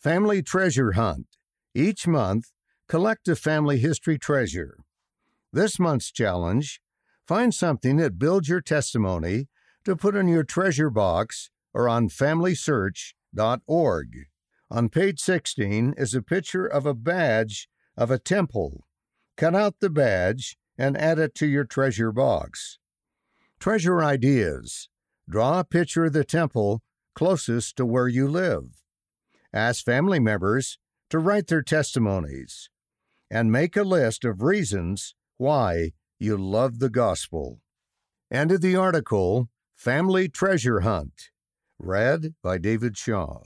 Family Treasure Hunt. Each month, collect a family history treasure. This month's challenge find something that builds your testimony to put in your treasure box or on FamilySearch.org. On page 16 is a picture of a badge of a temple. Cut out the badge and add it to your treasure box. Treasure ideas. Draw a picture of the temple closest to where you live. Ask family members to write their testimonies and make a list of reasons why you love the gospel. End of the article Family Treasure Hunt, read by David Shaw.